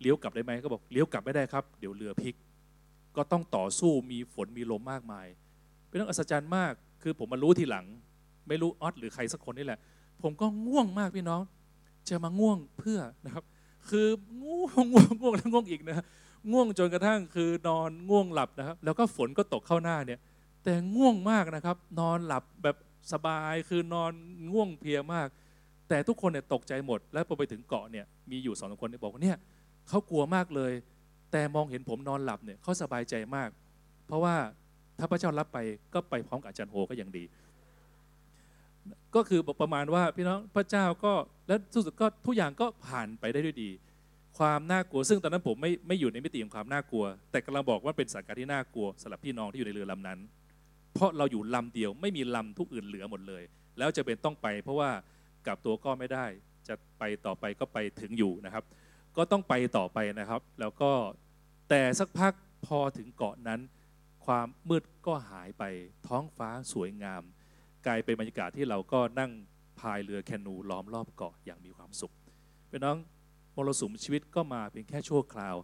เลี้ยวกลับได้ไหมก็บอกเลี้ยวกลับไม่ได้ครับ เดี๋ยวเรือพลิก ก็ต้องต่อสู้มีฝนมีลมมากมาย เป็นเรื่องอัศจรรย์มาก คือผมมารู้ทีหลัง ไม่รู้ออสหรือใครสักคนนี่แหละ ผมก็ง่วงมากพี่น้อง จะมาง่วงเพื่อนะครับ คือง่วงง่วงง่วงแล้วง่วงอีกนะง่วงจนกระทั่งคือนอนง่วงหลับนะครับ แล้วก็ฝนก็ตกเข้าหน้าเนี่ย แต่ง่วงมากนะครับ นอนหลับแบบสบายคือนอนง่วงเพลียมาก แต่ทุกคนเนี่ยตกใจหมด แล้วพอไปถึงเกาะเนี่ยมีอยู่สองคนที่บอกว่าเนี่ยเขากลัวมากเลย แต่มองเห็นผมนอนหลับเนี่ยเขาสบายใจมาก เพราะว่า ถ้าพระเจ้ารับไปก็ไปพร้อมกับอาจารย์โฮก็ยังดี ก็คือประมาณว่าพี่น้องพระเจ้าก็แล้วสุดก็ทุกอย่างก็ผ่านไปได้ด้วยดี ความน่ากลัวซึ่งตอนนั้นผมไม่ไม่อยู่ในมิติของความน่ากลัว แต่กำลังบอกว่าเป็นสถานการณ์ที่น่ากลัวสำหรับพี่น้องที่อยู่ในเรือลำนั้น เพราะเราอยู่ลำเดียวไม่มีลำทุกอื่นเหลือหมดเลย แล้วจะเป็นต้องไป เพราะว่ากลับตัวก็ไม่ได้ จะไปต่อไปก็ไปถึงอยู่นะครับ ก็ต้องไปต่อไปนะครับ แล้วก็แต่สักพักพอถึงเกาะนั้น ความมืดก็หายไปท้องฟ้าสวยงาม กลายเป็นบรรยากาศที่เราก็นั่งพายเรือแคนูล้อมรอบเกาะอย่างมีความสุขเป็นน้องมรสุมชีวิตก็มาเพียงแค่ชั่วคราว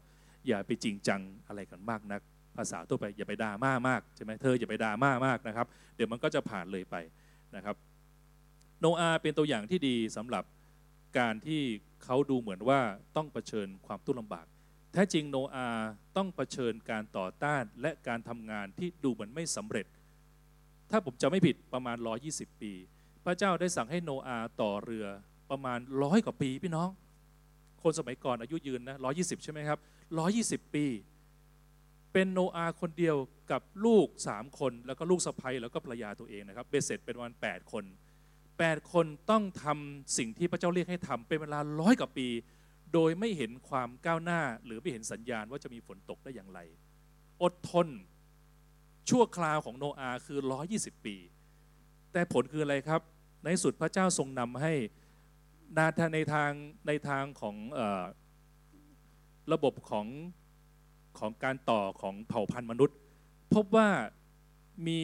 อย่าไปจริงจังอะไรกันมากนัก ภาษาทั่วไปอย่าไปด่ามากมากใช่ไหมเธออย่าไปด่ามากมากนะครับ เดี๋ยวมันก็จะผ่านเลยไปนะครับโนอาเป็นตัวอย่างที่ดีสำหรับการที่เขาดูเหมือนว่าต้องเผชิญความทุกข์ลำบาก ท้จริงโนอาห์ต้องเผชิญการต่อต้านและการทำงานที่ดูเหมือนไม่สำเร็จ ถ้าผมจะไม่ผิดประมาณ 120 ปี พระเจ้าได้สั่งให้โนอาห์ต่อเรือประมาณร้อยกว่าปีพี่น้อง คนสมัยก่อนอายุยืนนะ120 ใช่ไหมครับ 120 ปี เป็นโนอาห์คนเดียวกับลูก 3 คน แล้วก็ลูกสะใภ้แล้วก็ภรรยาตัวเองนะครับเบสเสร็จเป็นวัน 8 คน 8 คนต้องทำสิ่งที่พระเจ้าเรียกให้ทำเป็นเวลาร้อยกว่าปี โดยไม่เห็นความก้าวหน้า หรือไม่เห็นสัญญาณว่าจะมีฝนตกได้อย่างไร อดทน ชั่วคราวของโนอาห์คือ 120 ปี แต่ผลคืออะไรครับ ในสุดพระเจ้าทรงนำให้นาทาในทางในทางของออระบบของของการต่อของเผ่าพันธุ์มนุษย์ พบว่ามี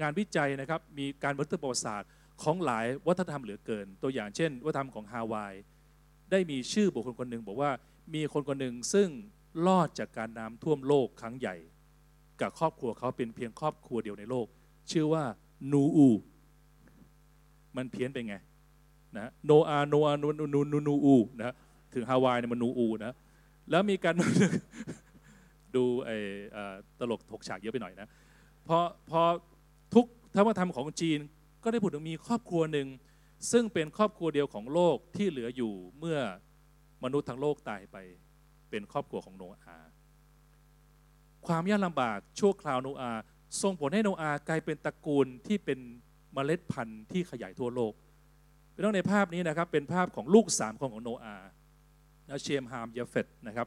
งานวิจัยนะครับ มีการบันทึกประวัติศาสตร์ของหลายวัฒนธรรมเหลือเกิน ตัวอย่างเช่น วัฒนธรรมของฮาวาย ได้มีชื่อบุคคลคนหนึ่งบอกว่ามีคนคนหนึ่งซึ่งรอดจากการน้ำท่วมโลกครั้งใหญ่ กับครอบครัวเขาเป็นเพียงครอบครัวเดียวในโลก ชื่อว่านูอู มันเพี้ยนไปไงนะโนอาโนอานูนูนูนูอูนะถึงฮาวายเนี่ยมันนูอูนะแล้วมีการดูไอ้ตลกถกฉากเยอะไปหน่อยนะพอพอทุกธรรมธรรมของจีนก็ได้พูดถึงมีครอบครัวหนึ่ง ซึ่งเป็นครอบครัวเดียวของโลกที่เหลืออยู่เมื่อมนุษย์ทั้งโลกตายไปเป็นครอบครัวของโนอาห์ความยากลำบากชั่วคราวโนอาห์ส่งผลให้โนอาห์กลายเป็นตระกูลที่เป็นเมล็ดพันธุ์ที่ขยายทั่วโลกพี่น้องในภาพนี้นะครับเป็นภาพของลูกสามคนของโนอาห์นะเชมฮามยาเฟตนะครับ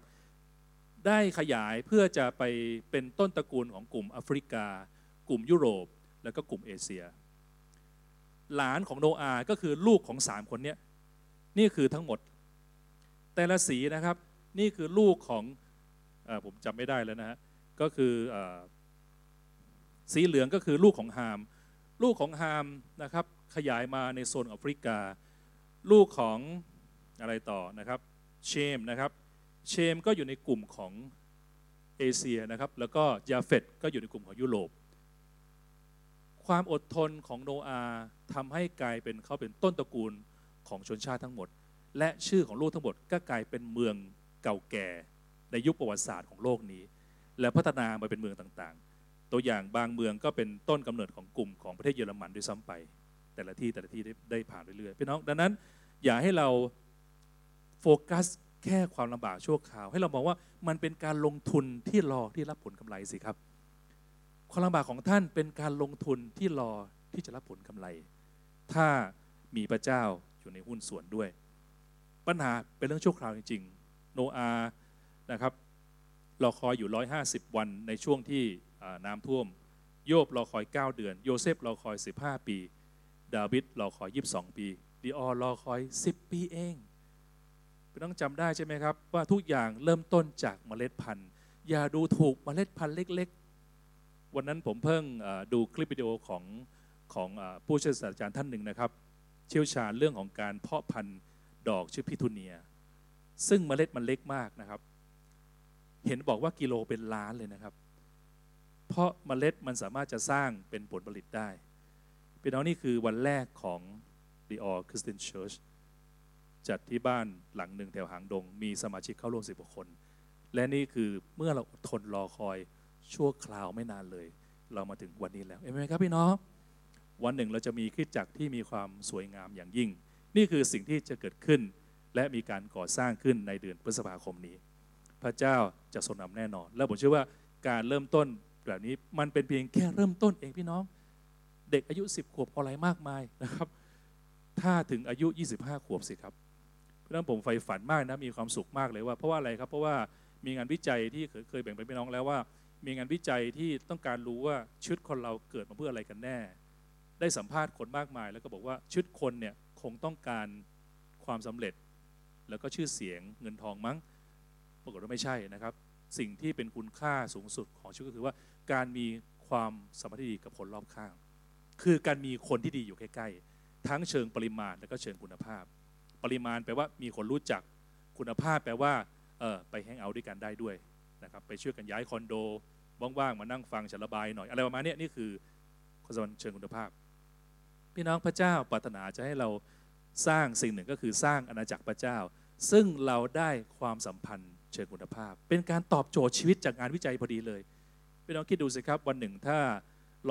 ได้ขยายเพื่อจะไปเป็นต้นตระกูลของกลุ่มแอฟริกา กลุ่มยุโรป แล้วก็กลุ่มเอเชีย หลานของโนอาก็คือลูกของสามคนเนี้ยนี่คือทั้งหมด แต่ละสีนะครับ นี่คือลูกของอผมจำไม่ได้แล้วนะฮะก็คือเออสีเหลืองก็คือลูกของฮาม ลูกของฮามนะครับ ขยายมาในโซนแอฟริกา ลูกของอะไรต่อนะครับเชมนะครับเชมก็อยู่ในกลุ่มของเอเชียนะครับ แล้วก็ยาเฟตก็อยู่ในกลุ่มของยุโรป ความอดทนของโนอาทำให้กลายเป็นเขาเป็นต้นตระกูลของชนชาติทั้งหมด และชื่อของโลกทั้งหมดก็กลายเป็นเมืองเก่าแก่ในยุคประวัติศาสตร์ของโลกนี้ และพัฒนามาเป็นเมืองต่างๆ ตัวอย่างบางเมืองก็เป็นต้นกำเนิดของกลุ่มของประเทศเยอรมันด้วยซ้ำไป แต่ละที่แต่ละที่ได้ได้ผ่านเรื่อยๆพี่น้องดังนั้น อย่าให้เราโฟกัสแค่ความลำบากชั่วคราว ให้เรามองว่ามันเป็นการลงทุนที่รอที่รับผลกำไรสิครับ ความลำบากของท่านเป็นการลงทุนที่รอที่จะรับผลกำไร ถ้ามีพระเจ้าอยู่ในหุ้นส่วนด้วย ปัญหาเป็นเรื่องชั่วคราวจริงๆ โนอาห์นะครับรอคอยอยู่ 150 วันในช่วงที่น้ำท่วม โยบรอคอย 9 เดือน โยเซฟรอคอย 15 ปี ดาวิดรอคอย 22 ปีดีออรอคอย 10 ปีเองพี่น้องจำได้ใช่ไหมครับ ว่าทุกอย่างเริ่มต้นจากเมล็ดพันธุ์ อย่าดูถูกเมล็ดพันธุ์เล็ก วันนั้นผมเพิ่งดูคลิปวิดีโอของของผู้เชี่ยวชาญอาจารย์ท่านหนึ่งนะครับ เชี่ยวชาญเรื่องของการเพาะพันธุ์ดอกชื่อพิทูเนีย ซึ่งเมล็ดมันเล็กมากนะครับ เห็นบอกว่ากิโลเป็นล้านเลยนะครับ เพราะเมล็ดมันสามารถจะสร้างเป็นผลผลิตได้พี่น้องนี่คือวันแรกของ The All Christian Church จัดที่บ้านหลังหนึ่งแถวหางดง มีสมาชิกเข้าร่วมสิบกว่าคน และนี่คือเมื่อเราทนรอคอย ชั่วคราวไม่นานเลย เรามาถึงวันนี้แล้วเห็นไหมครับพี่น้องวันหนึ่งเราจะมีคริสตจักรที่มีความสวยงามอย่างยิ่ง นี่คือสิ่งที่จะเกิดขึ้น และมีการก่อสร้างขึ้นในเดือนพฤษภาคมนี้ พระเจ้าจะทรงนำแน่นอน และผมเชื่อว่าการเริ่มต้นแบบนี้มันเป็นเพียงแค่เริ่มต้นเองพี่น้อง เด็กอายุ 10 ขวบอะไรมากมายนะครับ ถ้าถึงอายุ 25 ขวบสิครับเพราะนั้นผมใฝ่ฝันมากนะมีความสุขมากเลยว่าเพราะว่าอะไรครับเพราะว่ามีงานวิจัยที่เคยแบ่งไปพี่น้องแล้วว่า มีงานวิจัยที่ต้องการรู้ว่าชีวิตคนเราเกิดมาเพื่ออะไรกันแน่ ได้สัมภาษณ์คนมากมาย แล้วก็บอกว่าชีวิตคนเนี่ยคงต้องการความสำเร็จ แล้วก็ชื่อเสียงเงินทองมั้ง ปรากฏว่าไม่ใช่นะครับ สิ่งที่เป็นคุณค่าสูงสุดของชีวิตก็คือว่าการมีความสมพันธ์ที่ดีกับคนรอบข้าง คือการมีคนที่ดีอยู่ใกล้ๆ ทั้งเชิงปริมาณและก็เชิงคุณภาพ ปริมาณแปลว่ามีคนรู้จัก คุณภาพแปลว่าเออไปแฮงเอาท์ด้วยกันได้ด้วย นะครับไปช่วยกันย้ายคอนโดว่างๆมานั่งฟังฉันระบายหน่อย อะไรประมาณนี้นี่คือคนสวรรค์เชิงคุณภาพ พี่น้องพระเจ้าปรารถนาจะให้เราสร้างสิ่งหนึ่งก็คือสร้างอาณาจักรพระเจ้า ซึ่งเราได้ความสัมพันธ์เชิงคุณภาพ เป็นการตอบโจทย์ชีวิตจากงานวิจัยพอดีเลยพี่น้องคิดดูสิครับวันหนึ่งถ้า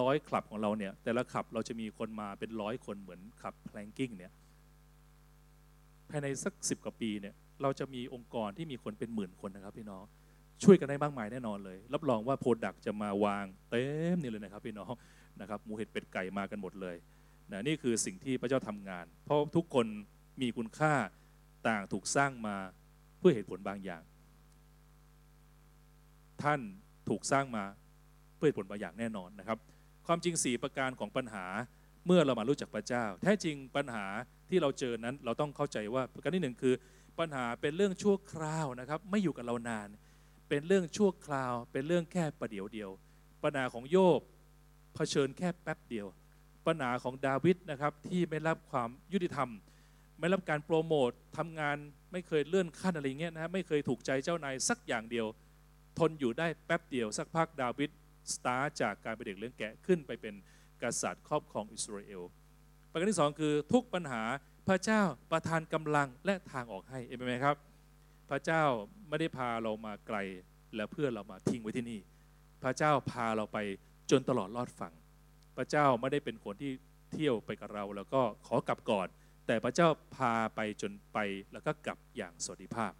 ร้อยคลับของเราเนี่ยแต่ละคลับเราจะมีคนมาเป็นร้อยคนเหมือนคลับ planking เนี่ยภายในสักสิบกว่าปีเนี่ยเราจะมีองค์กรที่มีคนเป็นหมื่นคนนะครับพี่น้อง ช่วยกันได้มากมายแน่นอนเลย รับรองว่า product จะมาวางเต็มนี่เลยนะครับพี่น้องนะครับหมูเห็ดเป็ดไก่มากันหมดเลยนะนี่คือสิ่งที่พระเจ้าทำงาน เพราะทุกคนมีคุณค่าต่างถูกสร้างมาเพื่อเหตุผลบางอย่าง ท่านถูกสร้างมาเพื่อเหตุผลบางอย่างแน่นอนนะครับ ความจริง 4 ประการของปัญหาเมื่อเรามารู้จักพระเจ้า แท้จริงปัญหาที่เราเจอนั้นเราต้องเข้าใจว่าประการที่หนึ่งคือ ปัญหาเป็นเรื่องชั่วคราวนะครับ ไม่อยู่กับเรานาน เป็นเรื่องชั่วคราว เป็นเรื่องแค่ประเดี๋ยวเดียว ปัญหาของโยบเผชิญแค่แป๊บเดียว ปัญหาของดาวิดนะครับที่ไม่รับความยุติธรรม ไม่รับการโปรโมททำงานไม่เคยเลื่อนขั้นอะไรเงี้ยนะฮะไม่เคยถูกใจเจ้านายสักอย่างเดียว ทนอยู่ได้แป๊บเดียว สักพักดาวิดสตาร์จากการเป็นเด็กเลี้ยงแกะขึ้นไปเป็นกษัตริย์ครอบครองอิสราเอลประการที่สองคือทุกปัญหาพระเจ้าประทานกำลังและทางออกให้เห็นไหมครับ พระเจ้าไม่ได้พาเรามาไกล และเพื่อเรามาทิ้งไว้ที่นี่ พระเจ้าพาเราไปจนตลอดรอดฝั่ง พระเจ้าไม่ได้เป็นคนที่เที่ยวไปกับเรา แล้วก็ขอกลับก่อน แต่พระเจ้าพาไปจนไปแล้วก็กลับอย่างสวัสดิภาพ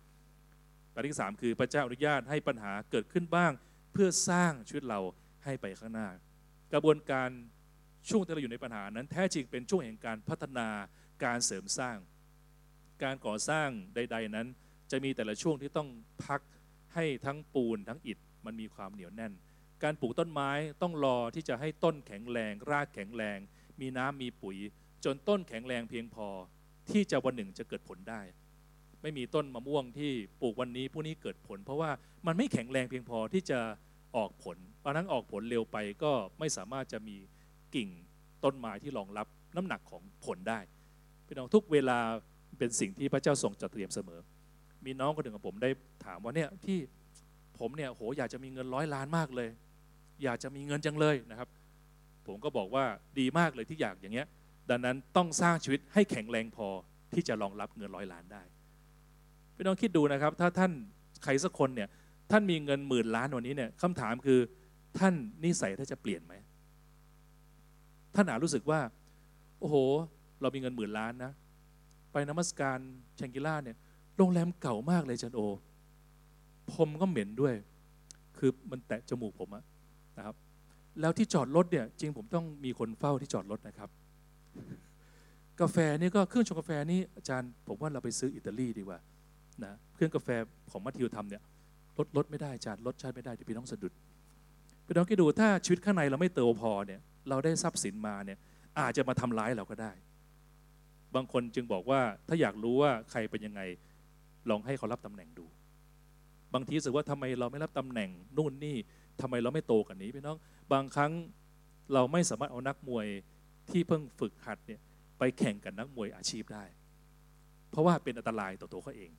ประการที่สามคือพระเจ้าอนุญาตให้ปัญหาเกิดขึ้นบ้าง เพื่อสร้างชีวิตเราให้ไปข้างหน้า กระบวนการช่วงที่เราอยู่ในปัญหานั้นแท้จริงเป็นช่วงแห่งการพัฒนาการเสริมสร้าง การก่อสร้างใด ๆนั้น จะมีแต่ละช่วงที่ต้องพักให้ทั้งปูนทั้งอิฐมันมีความเหนียวแน่น การปลูกต้นไม้ต้องรอที่จะให้ต้นแข็งแรง รากแข็งแรง มีน้ำมีปุ๋ย จนต้นแข็งแรงเพียงพอ ที่จะวันหนึ่งจะเกิดผลได้ ไม่มีต้นมะม่วงที่ปลูกวันนี้พรุ่งนี้เกิดผล เพราะว่ามันไม่แข็งแรงเพียงพอที่จะออกผลบางครั้งออกผลเร็วไปก็ไม่สามารถจะมีกิ่งต้นไม้ที่รองรับน้ำหนักของผลได้พี่น้องทุกเวลาเป็นสิ่งที่พระเจ้าทรงจัดเตรียมเสมอ มีน้องคนหนึ่งกับผมได้ถามว่าเนี่ยพี่ผมเนี่ยโหอยากจะมีเงินร้อยล้านมากเลย อยากจะมีเงินจังเลยนะครับ ผมก็บอกว่าดีมากเลยที่อยากอย่างเงี้ย ดังนั้นต้องสร้างชีวิตให้แข็งแรงพอที่จะรองรับเงินร้อยล้านได้พี่น้องคิดดูนะครับ ถ้าท่านใครสักคนเนี่ยท่านมีเงินหมื่นล้านวันนี้เนี่ยคำถามคือท่านนิสัยท่านจะเปลี่ยนไหมท่านอาจรู้สึกว่า โอ้โห เรามีเงินหมื่นล้านนะ ไปนมัสการแชงกิล่าเนี่ย โรงแรมเก่ามากเลยจันโอ ผมก็เหม็นด้วย คือมันแตะจมูกผมอะนะครับ แล้วที่จอดรถเนี่ย จริงผมต้องมีคนเฝ้าที่จอดรถนะครับ กาแฟนี่ก็เครื่องชงกาแฟนี่อาจารย์ผมว่าเราไปซื้ออิตาลีดีกว่านะเครื่องกาแฟของมัทธิวทำเนี่ยลดลดไม่ได้อาจารย์ลดชาติไม่ได้เดี๋ยวพี่น้องสะดุดพี่น้องคิดดูถ้าชีวิตข้างในเราไม่เติบพอเนี่ยเราได้ทรัพย์สินมาเนี่ยอาจจะมาทำร้ายเราก็ได้ บางคนจึงบอกว่าถ้าอยากรู้ว่าใครเป็นยังไง ลองให้เขารับตำแหน่งดู บางทีรู้สึกว่าทำไมเราไม่รับตำแหน่งนู่นนี่ทำไมเราไม่โตกันนี้พี่น้อง บางครั้งเราไม่สามารถเอานักมวยที่เพิ่งฝึกหัดเนี่ยไปแข่งกับนักมวยอาชีพได้ เพราะว่าเป็นอันตรายต่อตัวเขาเอง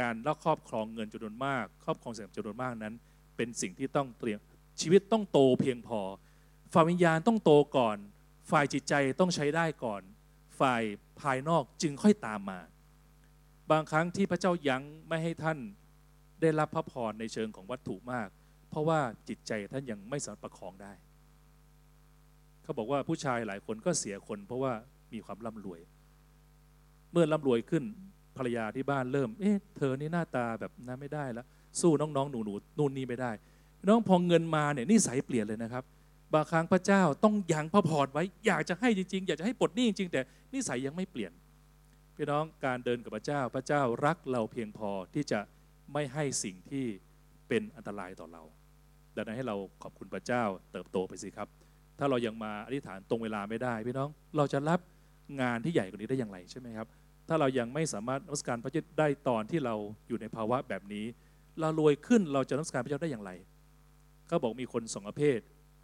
การลักครอบครองเงินจำนวนมาก ครอบครองเสียงจำนวนมากนั้น เป็นสิ่งที่ต้องเตรียมชีวิตต้องโตเพียงพอ ฝ่ายวิญญาณต้องโตก่อน ฝ่ายจิตใจต้องใช้ได้ก่อน ฝ่ายภายนอกจึงค่อยตามมา บางครั้งที่พระเจ้ายั้งไม่ให้ท่านได้รับพระพรในเชิงของวัตถุมาก เพราะว่าจิตใจท่านยังไม่สามารถประคองได้ เขาบอกว่าผู้ชายหลายคนก็เสียคน เพราะว่ามีความร่ำรวย เมื่อร่ำรวยขึ้นภรรยาที่บ้านเริ่ม เอ๊ะ เธอนี่หน้าตาแบบนั้นไม่ได้แล้ว สู้น้องๆ หนูๆนู่นนี่ไม่ได้ น้องพอเงินมาเนี่ยนิสัยเปลี่ยนเลยนะครับ บางครั้งพระเจ้าต้องยังพระพรไว้ อยากจะให้จริงๆ อยากจะให้ปลดหนี้จริง ๆ แต่นิสัยยังไม่เปลี่ยน พี่น้องการเดินกับพระเจ้าพระเจ้ารักเราเพียงพอที่จะไม่ให้สิ่งที่เป็นอันตรายต่อเรา ดังนั้นให้เราขอบคุณพระเจ้าเติบโตไปสิครับ ถ้าเรายังมาอธิษฐานตรงเวลาไม่ได้ พี่น้องเราจะรับงานที่ใหญ่กว่านี้ได้อย่างไรใช่ไหมครับ ถ้าเรายังไม่สามารถนมัสการพระเจ้าได้ตอนที่เราอยู่ในภาวะแบบนี้ เรารวยขึ้นเราจะนมัสการพระเจ้าได้อย่างไรเขาบอกมีคนสองประเภท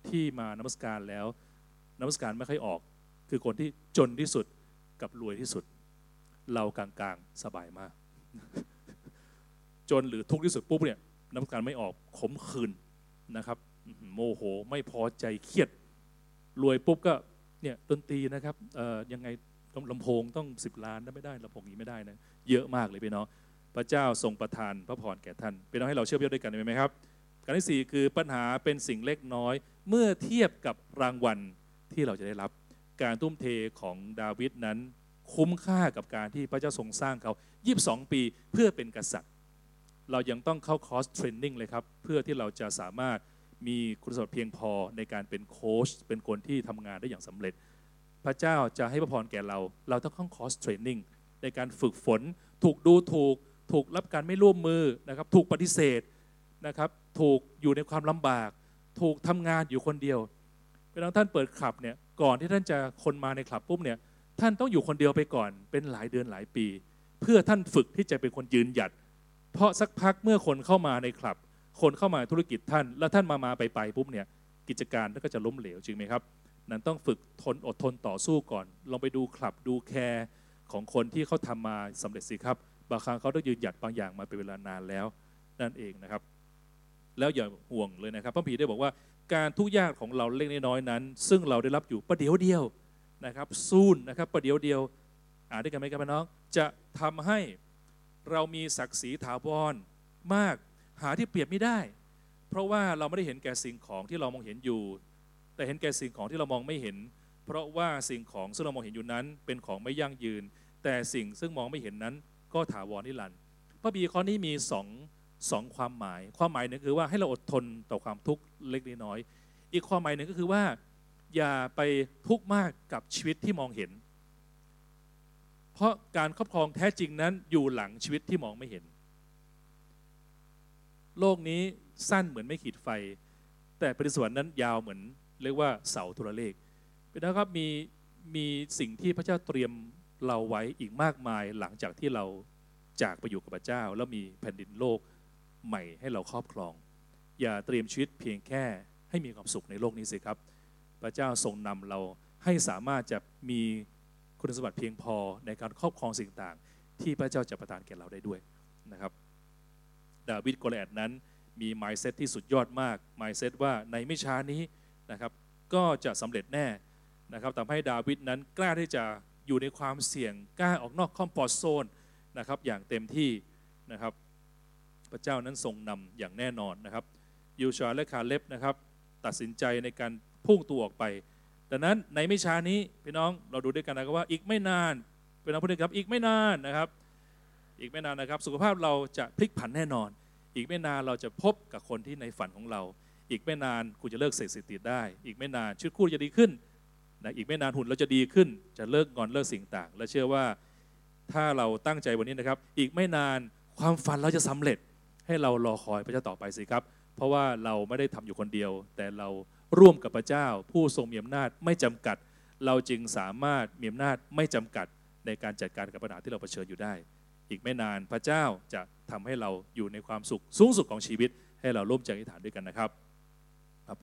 ที่มานมัสการแล้วนมัสการไม่ค่อยออก คือคนที่จนที่สุดกับรวยที่สุด เรากลางๆสบายมาก จนหรือทุกข์ที่สุดปุ๊บเนี่ยน้ำการไม่ออกขมขื่นนะครับ โมโหไม่พอใจเครียด รวยปุ๊บก็เนี่ยดนตรีนะครับเอ่อยังไงลำโพงต้อง 10 ล้านนะไม่ได้ลำโพงนี้ไม่ได้นะเยอะมากเลยพี่น้องพระเจ้าทรงประทานพระพรแก่ท่านพี่น้องให้เราเชื่อมโยงด้วยกันได้ไหมครับประการที่สี่คือปัญหาเป็นสิ่งเล็กน้อย เมื่อเทียบกับรางวัลที่เราจะได้รับ การทุ่มเทของดาวิดนั้น คุ้มค่ากับการที่พระเจ้าทรงสร้างเขา 22 ปีเพื่อเป็นกษัตริย์ เรายังต้องเข้าคอร์ส training เลยครับ เพื่อที่เราจะสามารถมีคุณสมบัติเพียงพอในการเป็นโค้ชเป็นคนที่ทำงานได้อย่างสำเร็จ พระเจ้าจะให้พระพรแก่เรา เราต้องเข้าคอร์ส training ในการฝึกฝน ถูกดูถูก ถูกรับการไม่ร่วมมือนะครับ ถูกปฏิเสธนะครับ ถูกอยู่ในความลำบาก ถูกทำงานอยู่คนเดียวเวลาท่านเปิดคลับเนี่ยก่อนที่ท่านจะคนมาในคลับปุ๊บเนี่ย ท่านต้องอยู่คนเดียวไปก่อน เป็นหลายเดือนหลายปี เพื่อท่านฝึกที่จะเป็นคนยืนหยัด เพราะสักพักเมื่อคนเข้ามาในคลับ คนเข้ามาธุรกิจท่าน แล้วท่านมามาไปไปปุ๊บเนี่ยกิจการก็จะล้มเหลวจริงไหมครับ นั้นต้องฝึกทนอดทนต่อสู้ก่อน ลองไปดูคลับดูแคร์ของคนที่เขาทำมาสำเร็จสิครับ บางครั้งเขาต้องยืนหยัดบางอย่างมาเป็นเวลานานแล้ว นั่นเองนะครับ แล้วอย่าห่วงเลยนะครับพระผีได้บอกว่าการทุกข์ยากของเราเล็กน้อยนั้น ซึ่งเราได้รับอยู่ประเดี๋ยวเดียว นะครับซูนนะครับประเดี๋ยวเดียวอ่านด้วยกันไหมครับพี่น้อง จะทำให้เรามีศักดิ์ศรีถาวรมากหาที่เปรียบไม่ได้ เพราะว่าเราไม่ได้เห็นแก่สิ่งของที่เรามองเห็นอยู่ แต่เห็นแก่สิ่งของที่เรามองไม่เห็น เพราะว่าสิ่งของซึ่งเรามองเห็นอยู่นั้น เป็นของไม่ยั่งยืน แต่สิ่งซึ่งมองไม่เห็นนั้น ก็ถาวรนิรันดร์พระบีข้อนี้มีสองสองความหมาย ความหมายหนึ่งคือว่าให้เราอดทนต่อความทุกข์เล็กน้อย อีกความหมายหนึ่งก็คือว่า อย่าไปทุกข์มากกับชีวิตที่มองเห็น เพราะการครอบครองแท้จริงนั้นอยู่หลังชีวิตที่มองไม่เห็น โลกนี้สั้นเหมือนไม่ขีดไฟ แต่ปฏิสวรรค์นั้นยาวเหมือนเรียกว่าเสาโทรเลขเป็นนะครับมีมีสิ่งที่พระเจ้าเตรียมเราไว้อีกมากมายหลังจากที่เราจากไปอยู่กับพระเจ้า แล้วมีแผ่นดินโลกใหม่ให้เราครอบครอง อย่าเตรียมชีวิตเพียงแค่ให้มีความสุขในโลกนี้สิครับ พระเจ้าทรงนำเราให้สามารถจะมีคุณสมบัติเพียงพอในการครอบครองสิ่งต่างที่พระเจ้าจะประทานแก่เราได้ด้วยนะครับ ดาวิดโกลแอดนั้นมี mindset ที่สุดยอดมาก mindset ว่าในไม่ช้านี้นะครับ ก็จะสำเร็จแน่นะครับทำให้ดาวิดนั้นกล้าที่จะอยู่ในความเสี่ยงกล้าออกนอก comfort zone นะครับอย่างเต็มที่นะครับ พระเจ้านั้นทรงนำอย่างแน่นอนนะครับยูชาและคาเล็บนะครับ ตัดสินใจในการ พุ่งตัวออกไปดังนั้นในไม่ช้านี้พี่น้องเราดูด้วยกันนะครับว่าอีกไม่นานพี่น้องพูดด้วยครับอีกไม่นานนะครับ อีกไม่นานนะครับ สุขภาพเราจะพลิกผันแน่นอน อีกไม่นานเราจะพบกับคนที่ในฝันของเรา อีกไม่นานคุณจะเลิกเสพติดได้ อีกไม่นานชีวิตคู่จะดีขึ้นนะอีกไม่นานหุ่นเราจะดีขึ้น จะเลิกงอนเลิกสิ่งต่าง และเชื่อว่าถ้าเราตั้งใจวันนี้นะครับ อีกไม่นานความฝันเราจะสำเร็จให้เรารอคอยพระเจ้าต่อไปสิครับ เพราะว่าเราไม่ได้ทำอยู่คนเดียว แต่เรา ร่วมกับพระเจ้า ผู้ทรงมีอำนาจไม่จำกัด เราจึงสามารถมีอำนาจไม่จำกัดในการจัดการกับปัญหาที่เราเผชิญอยู่ได้ อีกไม่นานพระเจ้าจะทำให้เราอยู่ในความสุขสูงสุดของชีวิต ให้เราร่วมใจอธิษฐานด้วยกันนะครับ